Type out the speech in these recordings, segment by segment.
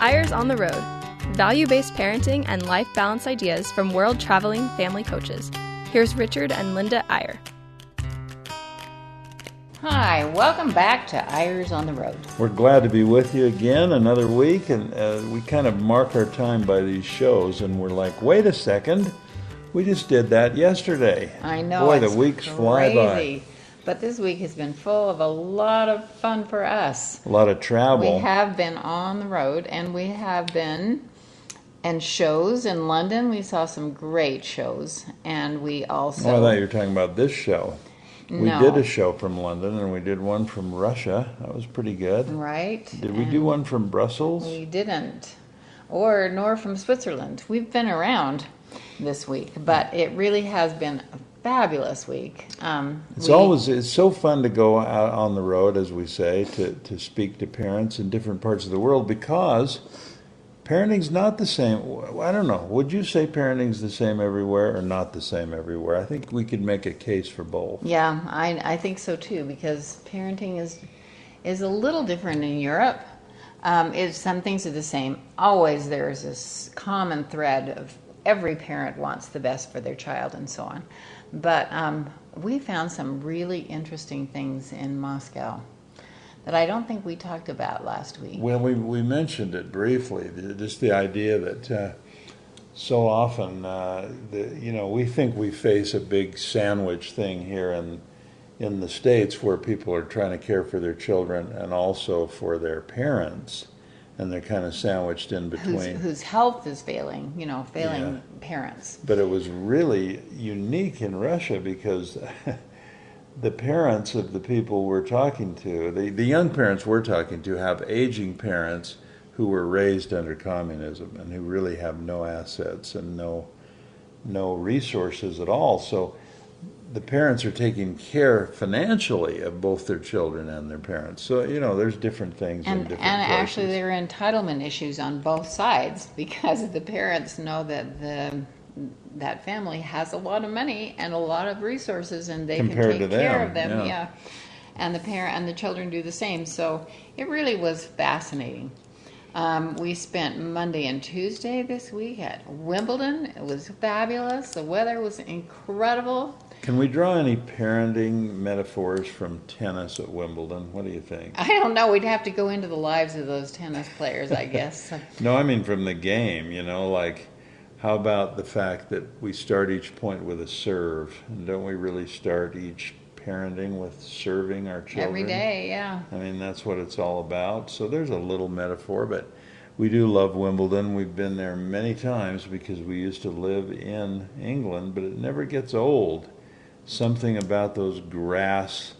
Eyres on the Road value based parenting and life balance ideas from world traveling family coaches. Here's Richard and Linda Eyre. Hi, welcome back to Eyres on the Road. We're glad to be with you again another week, and uh, we kind of mark our time by these shows, and we're like, wait a second, we just did that yesterday. I know. Boy, it's the weeks crazy. fly by. But this week has been full of a lot of fun for us. A lot of travel. We have been on the road, and we have been and shows in London. We saw some great shows, and we also. Oh, I thought you were talking about this show. We No. did a show from London, and we did one from Russia. That was pretty good. Right? Did we do one from Brussels? We didn't. Or nor from Switzerland. We've been around this week, but it really has been fabulous week. Um, It's we- always it's so fun to go out on the road, as we say, to, to speak to parents in different parts of the world because parenting's not the same. I don't know. Would you say parenting's the same everywhere or not the same everywhere? I think we could make a case for both. Yeah, I, I think so too because parenting is is a little different in Europe. Um, it, some things are the same. Always there is this common thread of every parent wants the best for their child and so on. But um, we found some really interesting things in Moscow that I don't think we talked about last week. Well, we, we mentioned it briefly, just the idea that uh, so often, uh, the, you know, we think we face a big sandwich thing here in, in the States where people are trying to care for their children and also for their parents, and they're kind of sandwiched in Whose, between. whose health is failing, you know, failing Yeah. parents. But it was really unique in Russia because the parents of the people we're talking to, the, the young parents we're talking to, have aging parents who were raised under communism and who really have no assets and no no resources at all. So the parents are taking care financially of both their children and their parents. So you know, there's different things in And, different and actually, there are entitlement issues on both sides because the parents know that the that family has a lot of money and a lot of resources, and they Compared can take care them, of them. yeah. Yeah. and the parent and the children do the same. So it really was fascinating. Um, we spent Monday and Tuesday this week at Wimbledon. It was fabulous. The weather was incredible. Can we draw any parenting metaphors from tennis at Wimbledon? What do you think? I don't know. We'd have to go into the lives of those tennis players, I guess. No, I mean from the game, you know, like how about the fact that we start each point with a serve? And don't we really start each parenting with serving our children? Every day, yeah. I mean, that's what it's all about. So there's a little metaphor, but we do love Wimbledon. We've been there many times because we used to live in England, but it never gets old. Something about those grass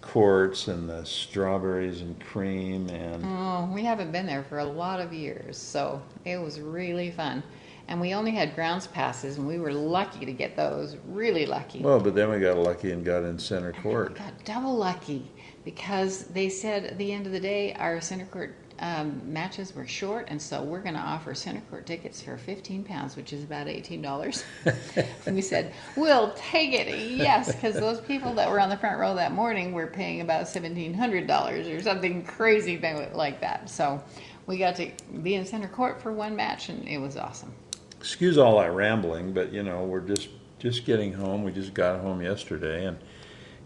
courts and the strawberries and cream and Oh, we haven't been there for a lot of years, so it was really fun. And we only had grounds passes, and we were lucky to get those. Really lucky. well, but then we got lucky and got in center court. We got double lucky because they said at the end of the day our center court um, matches were short, and so we're going to offer center court tickets for 15 pounds, which is about $18. and we said, we'll take it, yes, because those people that were on the front row that morning were paying about $1,700 or something crazy thing like that. So we got to be in center court for one match, and it was awesome. Excuse all that rambling, but you know we're just just getting home. We just got home yesterday, and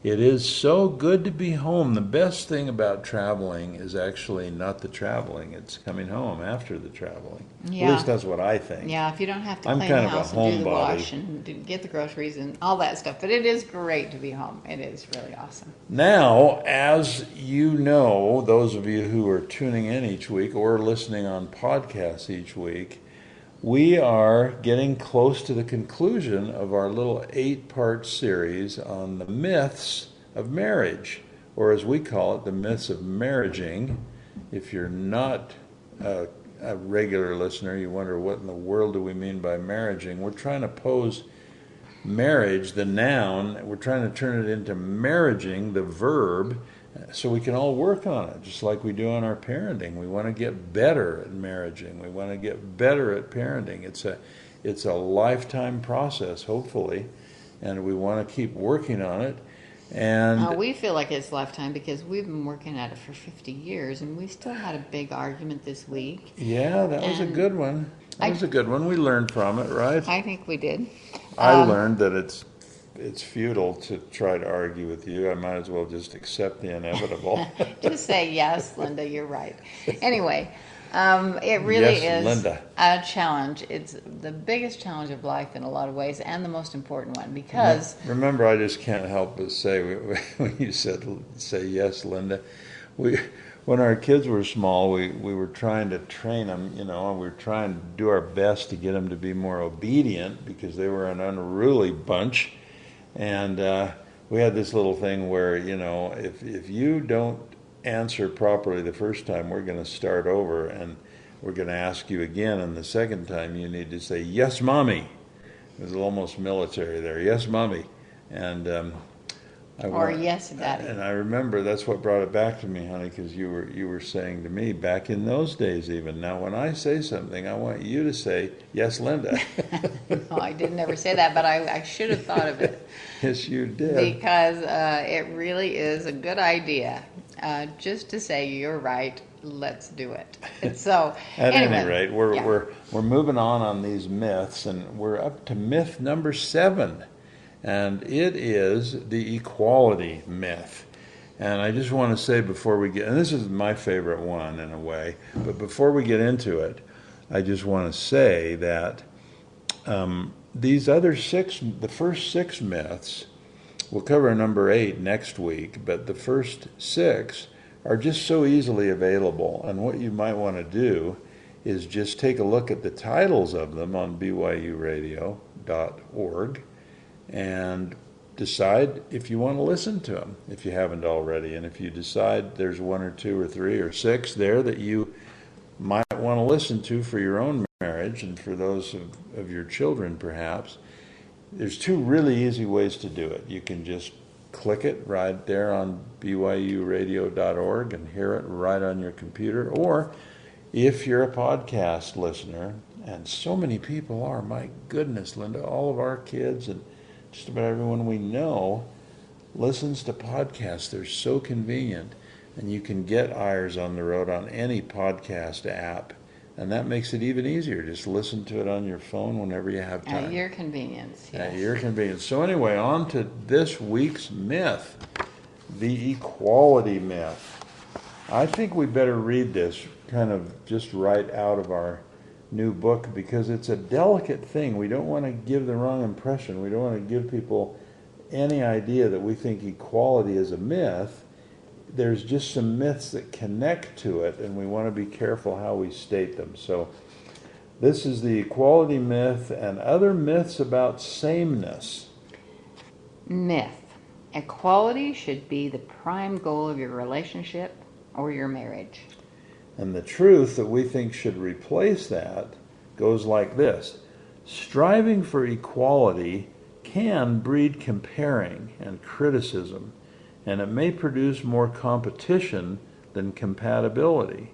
it is so good to be home. The best thing about traveling is actually not the traveling; it's coming home after the traveling. Yeah. At least that's what I think. Yeah, if you don't have to I'm clean kind the of a house and do the wash and do, get the groceries and all that stuff, but it is great to be home. It is really awesome. Now, as you know, those of you who are tuning in each week or listening on podcasts each week, we are getting close to the conclusion of our little eight part series on the myths of marriage, or as we call it, the myths of marriaging. If you're not a, a regular listener, you wonder what in the world do we mean by marriaging. We're trying to pose marriage, the noun, we're trying to turn it into marriaging, the verb, so we can all work on it, just like we do on our parenting. We want to get better at marriaging. We want to get better at parenting. It's a, it's a lifetime process, hopefully, and we want to keep working on it. And Uh, we feel like it's lifetime because we've been working at it for 50 years, and we still had a big argument this week. yeah, that was a good one. That I- was a good one. We learned from it, right? I think we did. I Um, learned that it's it's futile to try to argue with you. I might as well just accept the inevitable. Just say yes, Linda. You're right. Anyway, um, it really Yes, is Linda. a challenge. It's the biggest challenge of life in a lot of ways, and the most important one because Remember, I just can't help but say when you said say yes, Linda. We when our kids were small, we we were trying to train them. You know, and we were trying to do our best to get them to be more obedient because they were an unruly bunch, and uh, we had this little thing where you know if if you don't answer properly the first time, we're going to start over and we're going to ask you again, and the second time you need to say yes, mommy. It was almost military there. Yes, mommy. And um, I Or wa- yes, daddy. And I remember that's what brought it back to me, honey, because you were you were saying to me back in those days, even now, when I say something, I want you to say yes, Linda. no, I didn't ever say that, but I, I should have thought of it. yes, you did. because uh, it really is a good idea uh, just to say you're right let's do it And so At anyway, any rate, we're, yeah. we're, we're moving on on these myths, and we're up to myth number seven. And it is the equality myth. And I just want to say before we get, and this is my favorite one in a way, but before we get into it, I just want to say that um, these other six, the first six myths, we'll cover number eight next week, but the first six are just so easily available. And what you might want to do is just take a look at the titles of them on BYURadio.org and decide if you want to listen to them, if you haven't already. And if you decide there's one or two or three or six there that you might want to listen to for your own marriage and for those of, of your children, perhaps, there's two really easy ways to do it. You can just click it right there on BYURadio.org and hear it right on your computer. Or if you're a podcast listener, and so many people are, my goodness, Linda, all of our kids and just about everyone we know listens to podcasts. They're so convenient. And you can get Eyres on the Road on any podcast app. And that makes it even easier. Just listen to it on your phone whenever you have time. at your convenience At your convenience. So anyway, on to this week's myth, the equality myth. I think we better read this kind of just right out of our new book because it's a delicate thing. We don't want to give the wrong impression. We don't want to give people any idea that we think equality is a myth. There's just some myths that connect to it, and we want to be careful how we state them. So, this is the equality myth and other myths about sameness. myth equality should be the prime goal of your relationship or your marriage And the truth that we think should replace that goes like this Striving for equality can breed comparing and criticism, and it may produce more competition than compatibility.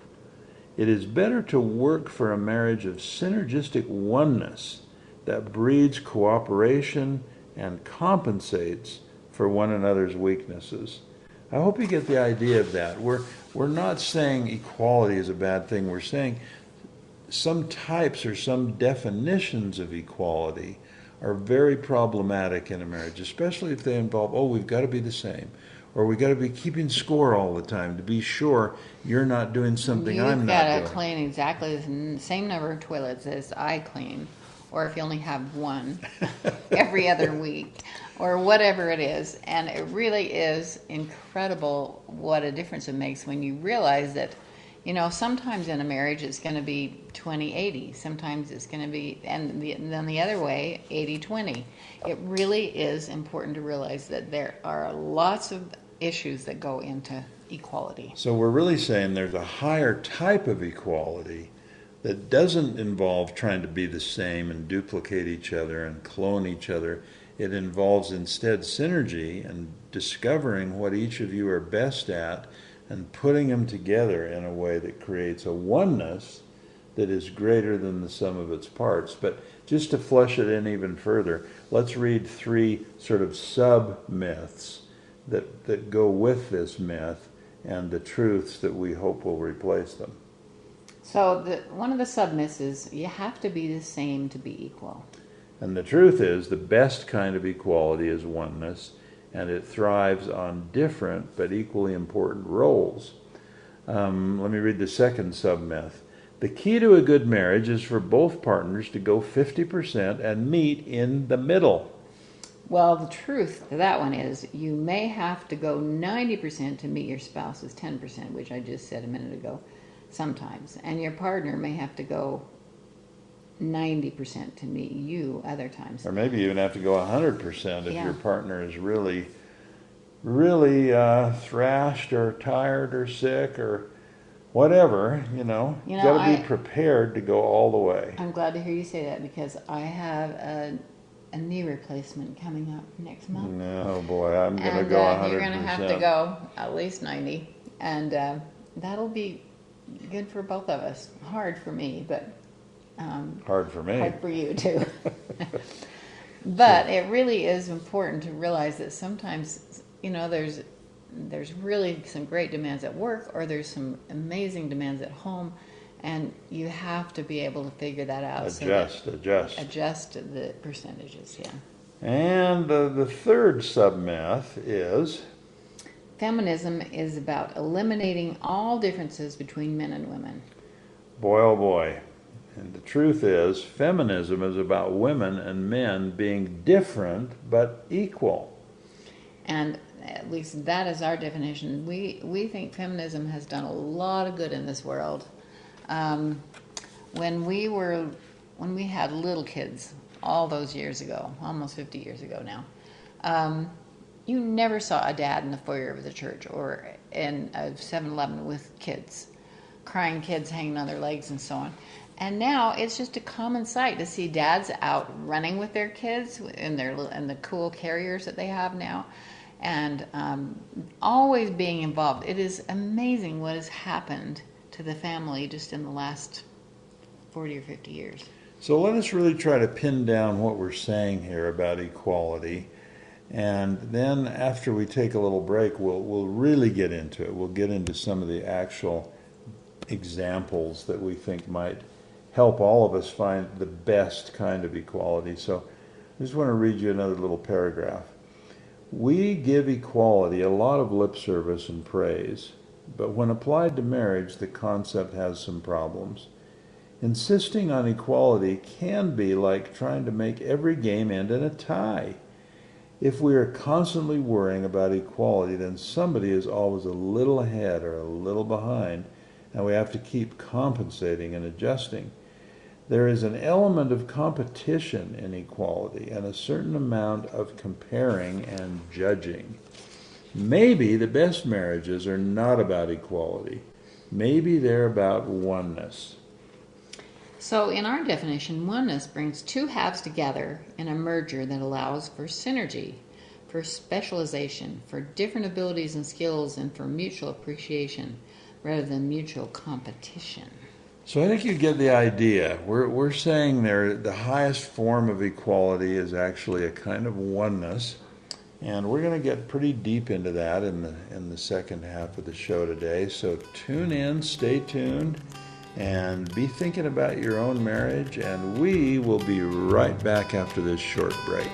It is better to work for a marriage of synergistic oneness that breeds cooperation and compensates for one another's weaknesses. I hope you get the idea of that. We're, we're not saying equality is a bad thing. We're saying some types or some definitions of equality are very problematic in a marriage, especially if they involve, oh, we've got to be the same. Or we've got to be keeping score all the time to be sure you're not doing something I'm not doing. You've got to clean exactly the same number of toilets as I clean, or if you only have one every other week, or whatever it is. And it really is incredible what a difference it makes when you realize that, you know, sometimes in a marriage it's going to be 20 80, sometimes it's going to be, and, the, and then the other way, 80 20. It really is important to realize that there are lots of issues that go into equality. So we're really saying there's a higher type of equality that doesn't involve trying to be the same and duplicate each other and clone each other. It involves instead synergy and discovering what each of you are best at and putting them together in a way that creates a oneness that is greater than the sum of its parts. But just to flesh it in even further, let's read three sort of sub myths that, that go with this myth and the truths that we hope will replace them. So the, one of the submyths is you have to be the same to be equal. And the truth is, the best kind of equality is oneness, and it thrives on different but equally important roles. Um, let me read the second submyth. The key to a good marriage is for both partners to go 50% and meet in the middle. Well, the truth to that one is you may have to go 90% to meet your spouse's 10%, which I just said a minute ago, sometimes. And your partner may have to go 90% to meet you other times. Or maybe even have to go 100% if Yeah. your partner is really, really uh, thrashed or tired or sick or whatever, you know. You know, got to be prepared to go all the way. I'm glad to hear you say that because I have a, a knee replacement coming up next month. No, boy, I'm going to go uh, 100%. you're going to have to go at least 90. And uh, that'll be good for both of us. Hard for me, but um, Hard for me. hard for you too. but it really is important to realize that sometimes, you know, there's there's really some great demands at work, or there's some amazing demands at home, and you have to be able to figure that out. so that- Adjust, adjust. adjust the percentages. Yeah. And uh, the third submyth is Feminism is about eliminating all differences between men and women. boy, oh boy. And the truth is, feminism is about women and men being different but equal. And at least that is our definition. We, we think feminism has done a lot of good in this world. Um, when we were, when we had little kids, all those years ago, almost 50 years ago now, um, you never saw a dad in the foyer of the church or in a 7 Eleven with kids, crying kids hanging on their legs and so on. And now it's just a common sight to see dads out running with their kids in their in the cool carriers that they have now, and um, always being involved. It is amazing what has happened to the family just in the last forty or fifty years. So let us really try to pin down what we're saying here about equality. And then after we take a little break, we'll, we'll really get into it. We'll get into some of the actual examples that we think might help all of us find the best kind of equality. So I just want to read you another little paragraph. We give equality a lot of lip service and praise, but when applied to marriage, the concept has some problems. Insisting on equality can be like trying to make every game end in a tie. If we are constantly worrying about equality, then somebody is always a little ahead or a little behind, and we have to keep compensating and adjusting. There is an element of competition in equality and a certain amount of comparing and judging. Maybe the best marriages are not about equality. Maybe they're about oneness. So, in our definition, oneness brings two halves together in a merger that allows for synergy, for specialization, for different abilities and skills, and for mutual appreciation rather than mutual competition. So I think you get the idea. We're, we're saying there the highest form of equality is actually a kind of oneness. And we're going to get pretty deep into that in the, in the second half of the show today. So tune in, stay tuned, and be thinking about your own marriage. And we will be right back after this short break.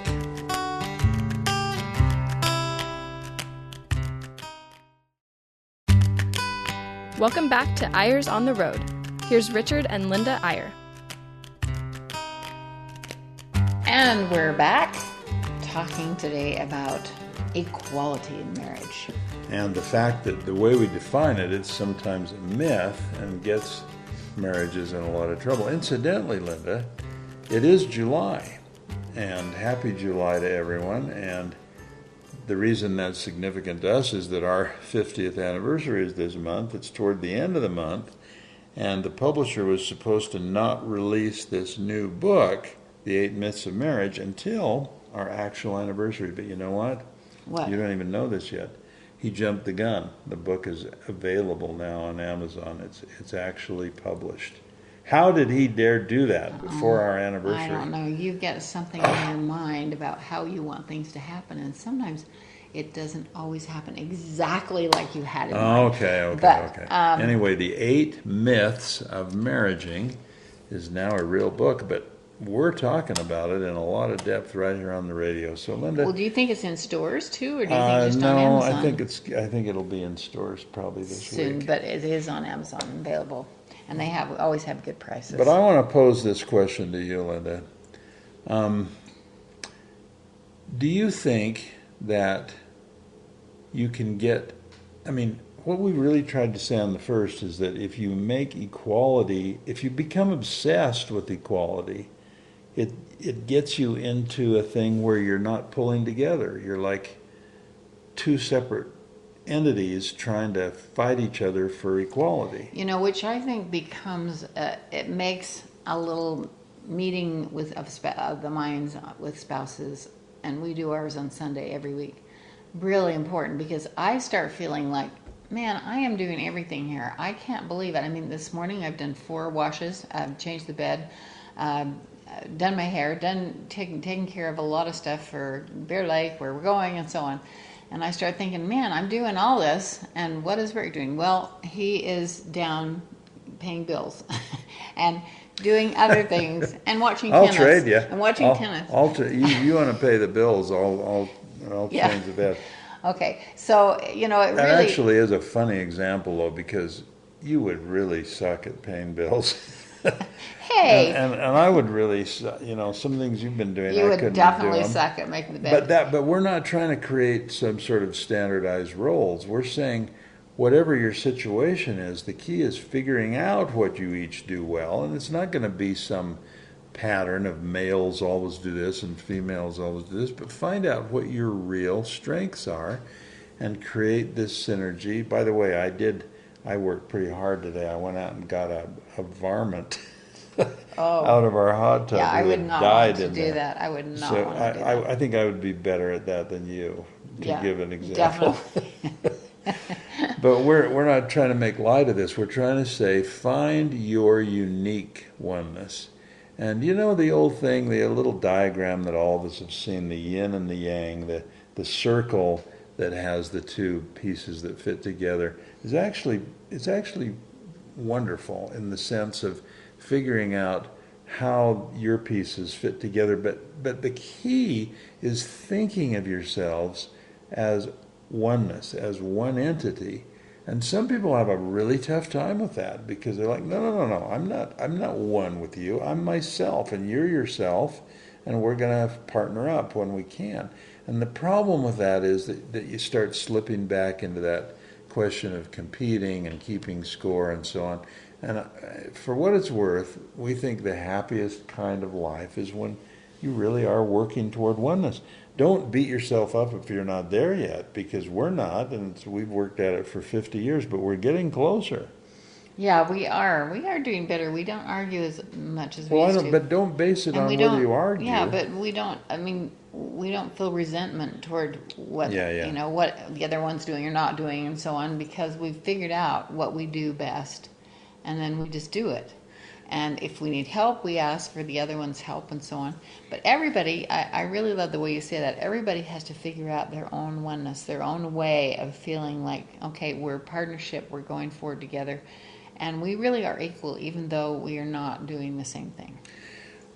Welcome back to Eyres on the Road. Here's Richard and Linda Eyre. And we're back talking today about equality in marriage. And the fact that the way we define it, it's sometimes a myth and gets marriages in a lot of trouble. Incidentally, Linda, it is July, and happy July to everyone. And the reason that's significant to us is that our 50th anniversary is this month. It's toward the end of the month, and the publisher was supposed to not release this new book, The Eight Myths of Marriage, until our actual anniversary. But you know what? What? You don't even know this yet. He jumped the gun. The book is available now on Amazon. It's it's actually published. How did he dare do that before our anniversary? I don't know. You get something in your mind about how you want things to happen, and sometimes it doesn't always happen exactly like you had in Oh, okay, okay, But, okay. um, anyway, the eight myths of marriaging is now a real book, but we're talking about it in a lot of depth right here on the radio. So, Linda, Well, do you think it's in stores too, or do you think uh, just no, on Amazon? No, I think it's I think it'll be in stores probably this soon, week. but it is on Amazon available, and they have always have good prices. But I want to pose this question to you, Linda. Um, do you think that you can get? I mean, what we really tried to say on the first is that if you make equality, if you become obsessed with equality, it it gets you into a thing where you're not pulling together. You're like two separate entities trying to fight each other for equality. You know, which I think becomes uh, it makes a little meeting with of, sp- of the minds with spouses, and we do ours on Sunday every week. Really important because I start feeling like, man, I am doing everything here. I can't believe it. I mean, this morning I've done four washes. I've changed the bed. Um, done my hair, done taking taking care of a lot of stuff for Bear Lake, where we're going, and so on. And I start thinking, man, I'm doing all this, and what is Rick doing? Well, he is down paying bills and doing other things and watching I'll tennis. trade you. And watching I'll, tennis. I'll tra- you, you want to pay the bills? I'll I'll I'll Yeah. change the bed. Okay, so you know it That really. actually is a funny example though, because you would really suck at paying bills. hey, and, and and I would really, you know, some things you've been doing, you I would definitely do suck at making the bed. But that, but we're not trying to create some sort of standardized roles. We're saying, whatever your situation is, the key is figuring out what you each do well, and it's not going to be some pattern of males always do this and females always do this, but find out what your real strengths are, and create this synergy. By the way, I did. I worked pretty hard today. I went out and got a, a varmint Oh. out of our hot tub. Oh. yeah, I would not want to do there. that. I would not So want I, do that. I think I would be better at that than you, to Yeah, give an example. But we're we're not trying to make light of this. We're trying to say find your unique oneness. And you know the old thing, the little diagram that all of us have seen, the yin and the yang, the the circle that has the two pieces that fit together is actually it's actually wonderful in the sense of figuring out how your pieces fit together but but the key is thinking of yourselves as oneness as one entity. And some people have a really tough time with that because they're like no no no no i'm not i'm not one with you. I'm myself and you're yourself and we're going to partner up when we can. And the problem with that is that, that you start slipping back into that question of competing and keeping score and so on. And uh, for what it's worth, we think the happiest kind of life is when you really are working toward oneness. Don't beat yourself up if you're not there yet, because we're not, and it's, we've worked at it for 50 years, but we're getting closer. yeah, we are. We are doing better. We don't argue as much as we Well, I used don't, to. but don't base it and on we whether you argue. Yeah, but we don't. I mean, we don't feel resentment toward what Yeah, yeah. you know what the other one's doing or not doing, and so on, because we've figured out what we do best, and then we just do it. And if we need help, we ask for the other one's help, and so on. But everybody, I, I really love the way you say that. Everybody has to figure out their own oneness, their own way of feeling like, okay, we're partnership, we're going forward together, and we really are equal, even though we are not doing the same thing.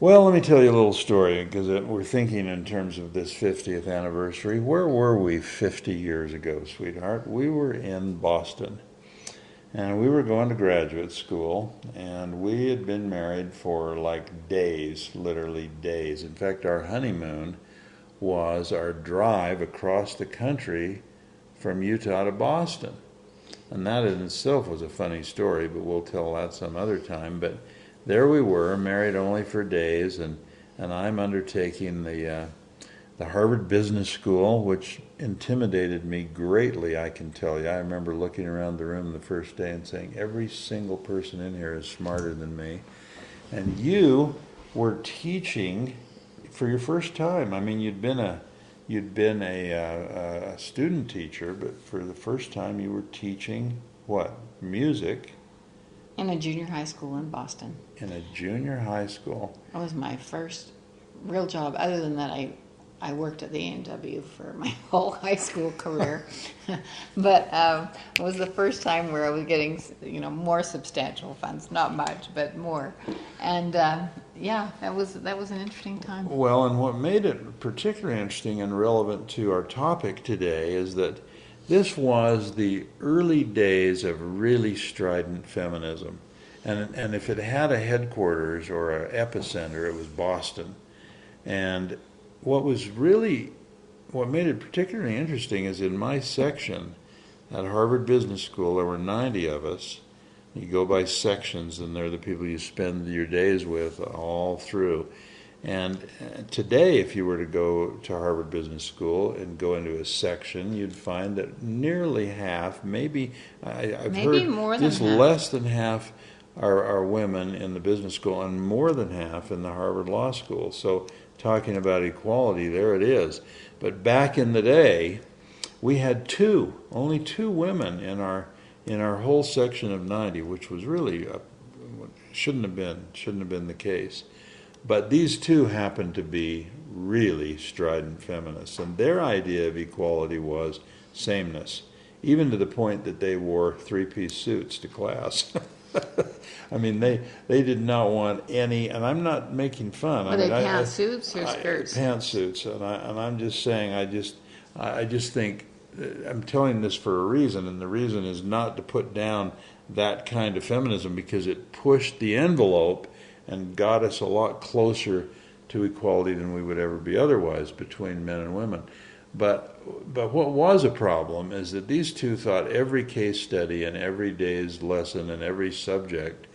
Well, let me tell you a little story because we're thinking in terms of this 50th anniversary. Where were we 50 years ago, sweetheart? We were in Boston. And we were going to graduate school, and we had been married for like days, literally days. In fact, our honeymoon was our drive across the country from Utah to Boston. And that in itself was a funny story, but we'll tell that some other time. But there we were, married only for days, and, and I'm undertaking the, uh, the Harvard Business School, which intimidated me greatly, I can tell you. I remember looking around the room the first day and saying, every single person in here is smarter than me. And you were teaching for your first time. I mean, you'd been a you'd been a, uh, a student teacher, but for the first time you were teaching what music In a junior high school in Boston. in a junior high school. That was my first real job. Other than that, I I worked at the A&W for my whole high school career, but um, it was the first time where I was getting, you know, more substantial funds, not much, but more. And uh, yeah, that was that was an interesting time. Well, and what made it particularly interesting and relevant to our topic today is that this was the early days of really strident feminism. And, and if it had a headquarters or an epicenter, it was Boston. And what was really, what made it particularly interesting is in my section at Harvard Business School, there were 90 of us. You go by sections, and they're the people you spend your days with all through. And uh, today, if you were to go to Harvard Business School and go into a section, you'd find that nearly half, maybe I, have maybe heard more than just less than half, are, are women in the business school, and more than half in the Harvard Law School. So, talking about equality, there it is. But back in the day, we had two, only two women in our in our whole section of 90, which was really shouldn't have been shouldn't have been the case. But these two happened to be really strident feminists, and their idea of equality was sameness, even to the point that they wore three-piece suits to class. I mean, they they did not want any, and I'm not making fun. Were I they mean, I- pantsuits or skirts? pantsuits, and I and I'm just saying, I just I I just think uh, I'm telling this for a reason, and the reason is not to put down that kind of feminism because it pushed the envelope and got us a lot closer to equality than we would ever be otherwise between men and women. But but what was a problem is that these two thought every case study and every day's lesson and every subject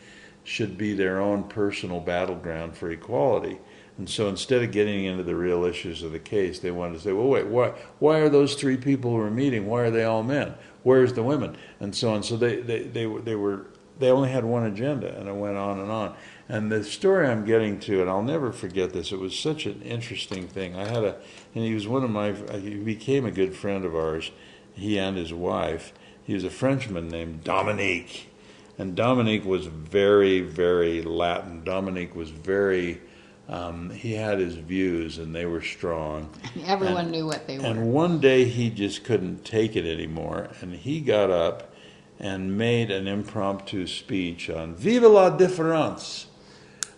should be their own personal battleground for equality. And so instead of getting into the real issues of the case, they wanted to say, well, wait, why, why are those three people who are meeting, why are they all men? Where's the women? And so on. So they, they, they, were- they were, they only had one agenda, and it went on and on. And the story I'm getting to, and I'll never forget this, it was such an interesting thing. I had a, and he was one of my, he became a good friend of ours, he and his wife. He was a Frenchman named Dominique. And Dominique was very, very Latin. Dominique was very, um, he had his views and they were strong. Everyone knew what they were. And one day he just couldn't take it anymore, and he got up and made an impromptu speech on Vive la différence.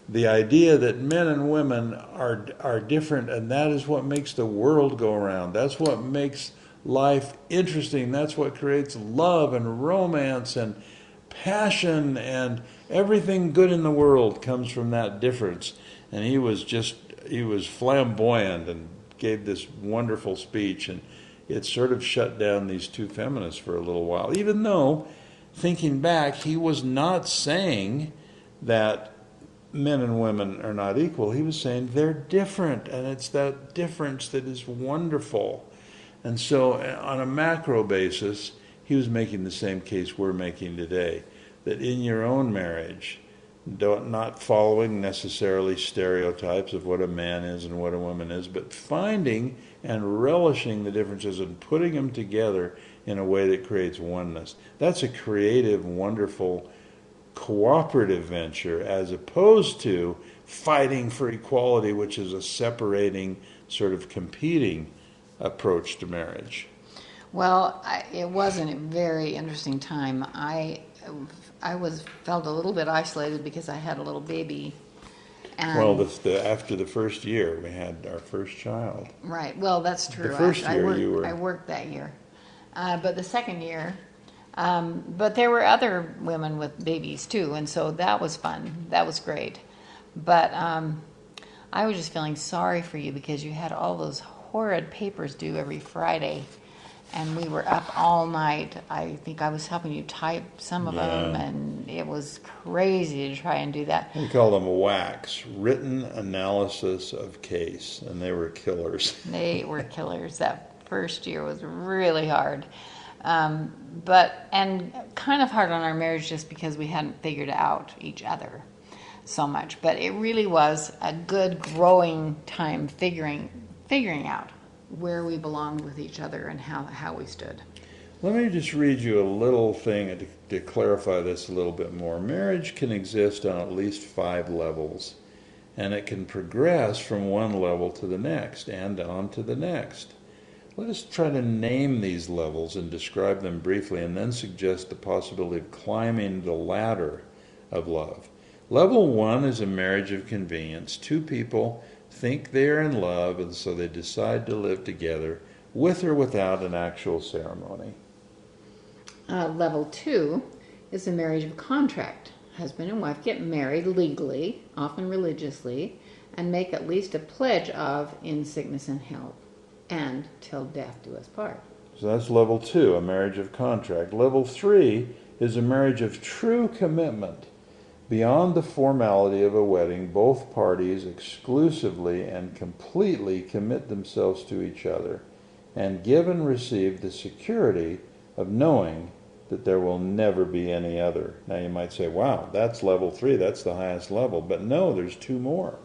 The idea that men and women are are different, and that is what makes the world go around. That's what makes life interesting. That's what creates love and romance and passion and everything good in the world comes from that difference. And he was just he was flamboyant and gave this wonderful speech and it sort of shut down these two feminists for a little while. Even though thinking back, he was not saying that men and women are not equal. He was saying they're different, and it's that difference that is wonderful. And so, uh, on a macro basis, he was making the same case we're making today that in your own marriage, don't, not following necessarily stereotypes of what a man is and what a woman is, but finding and relishing the differences and putting them together in a way that creates oneness. That's a creative, wonderful, cooperative venture as opposed to fighting for equality, which is a separating, sort of competing approach to marriage. Well, I, it wasn't a very interesting time. I, I was felt a little bit isolated because I had a little baby. And Well, the, the, after the first year, we had our first child. right. Well, that's true. The first I, I year worked, you were- I worked that year, uh, but the second year, um, but there were other women with babies too, and so that was fun. That was great. But um, I was just feeling sorry for you because you had all those horrid papers due every Friday, and we were up all night. I think I was helping you type some of them, and it was crazy to try and do that. We call them WACs, Written Analysis of Case, and they were killers. They were killers. That first year was really hard. Um, but, and kind of hard on our marriage just because we hadn't figured out each other so much. But it really was a good growing time figuring, figuring out where we belonged with each other and how, how we stood. Let me just read you a little thing to, to clarify this a little bit more. Marriage can exist on at least five levels, and it can progress from one level to the next and on to the next. Let us try to name these levels and describe them briefly, and then suggest the possibility of climbing the ladder of love. Level one is a marriage of convenience. Two people think they are in love, and so they decide to live together with or without an actual ceremony. Uh, level two is a marriage of contract. Husband and wife get married legally, often religiously, and make at least a pledge of in sickness and health, and till death do us part. So that's level two, a marriage of contract. Level three is a marriage of true commitment. Beyond the formality of a wedding, both parties exclusively and completely commit themselves to each other and give and receive the security of knowing that there will never be any other. Now you might say, wow, that's level three, that's the highest level. But no, there's two more.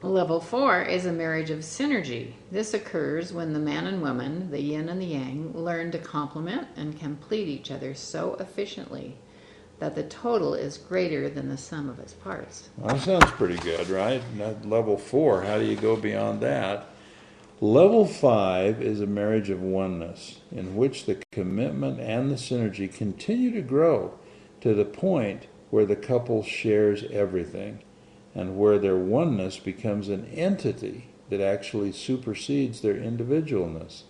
Level four is a marriage of synergy. This occurs when the man and woman, the yin and the yang, learn to complement and complete each other so efficiently that the total is greater than the sum of its parts. Well, that sounds pretty good, right? Level four, how do you go beyond that? Level five is a marriage of oneness, in which the commitment and the synergy continue to grow to the point where the couple shares everything and where their oneness becomes an entity that actually supersedes their individualness.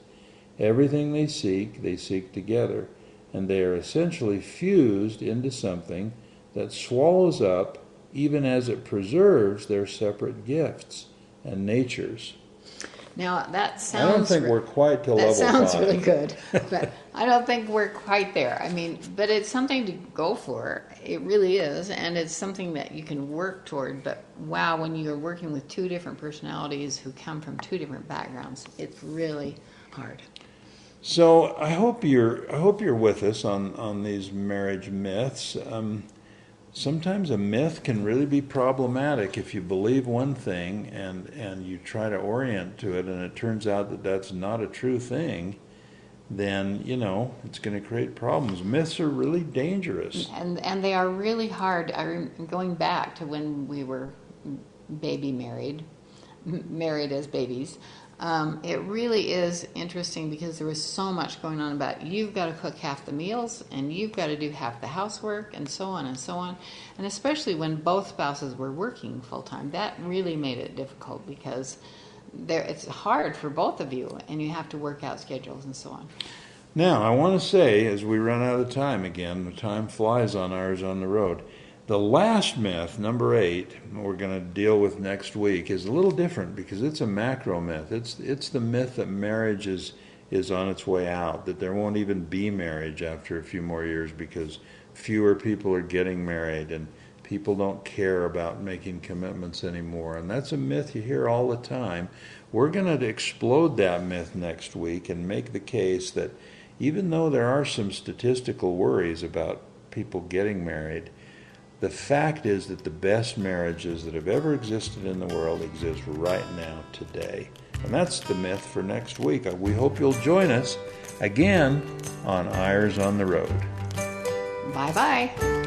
Everything they seek, they seek together and they are essentially fused into something that swallows up even as it preserves their separate gifts and natures. Now that sounds. I don't think re- we're quite to level. that sounds five. really good, but I don't think we're quite there. I mean, but it's something to go for. It really is, and it's something that you can work toward. But wow, when you're working with two different personalities who come from two different backgrounds, it's really hard. So I hope you're I hope you're with us on on these marriage myths. Um, sometimes a myth can really be problematic if you believe one thing and and you try to orient to it, and it turns out that that's not a true thing. Then you know it's going to create problems. Myths are really dangerous. And and they are really hard. I rem- going back to when we were baby married, married as babies. Um, it really is interesting because there was so much going on about you've got to cook half the meals and you've got to do half the housework and so on and so on. And especially when both spouses were working full time, that really made it difficult because there it's hard for both of you and you have to work out schedules and so on. Now I want to say, as we run out of time again, the time flies on Eyres on the road. The last myth, number eight, we're going to deal with next week, is a little different because it's a macro myth. It's it's the myth that marriage is is on its way out, that there won't even be marriage after a few more years because fewer people are getting married and people don't care about making commitments anymore. And that's a myth you hear all the time. We're going to explode that myth next week and make the case that even though there are some statistical worries about people getting married, the fact is that the best marriages that have ever existed in the world exist right now, today. And that's the myth for next week. Uh, We hope you'll join us again on Eyres on the Road. Bye bye.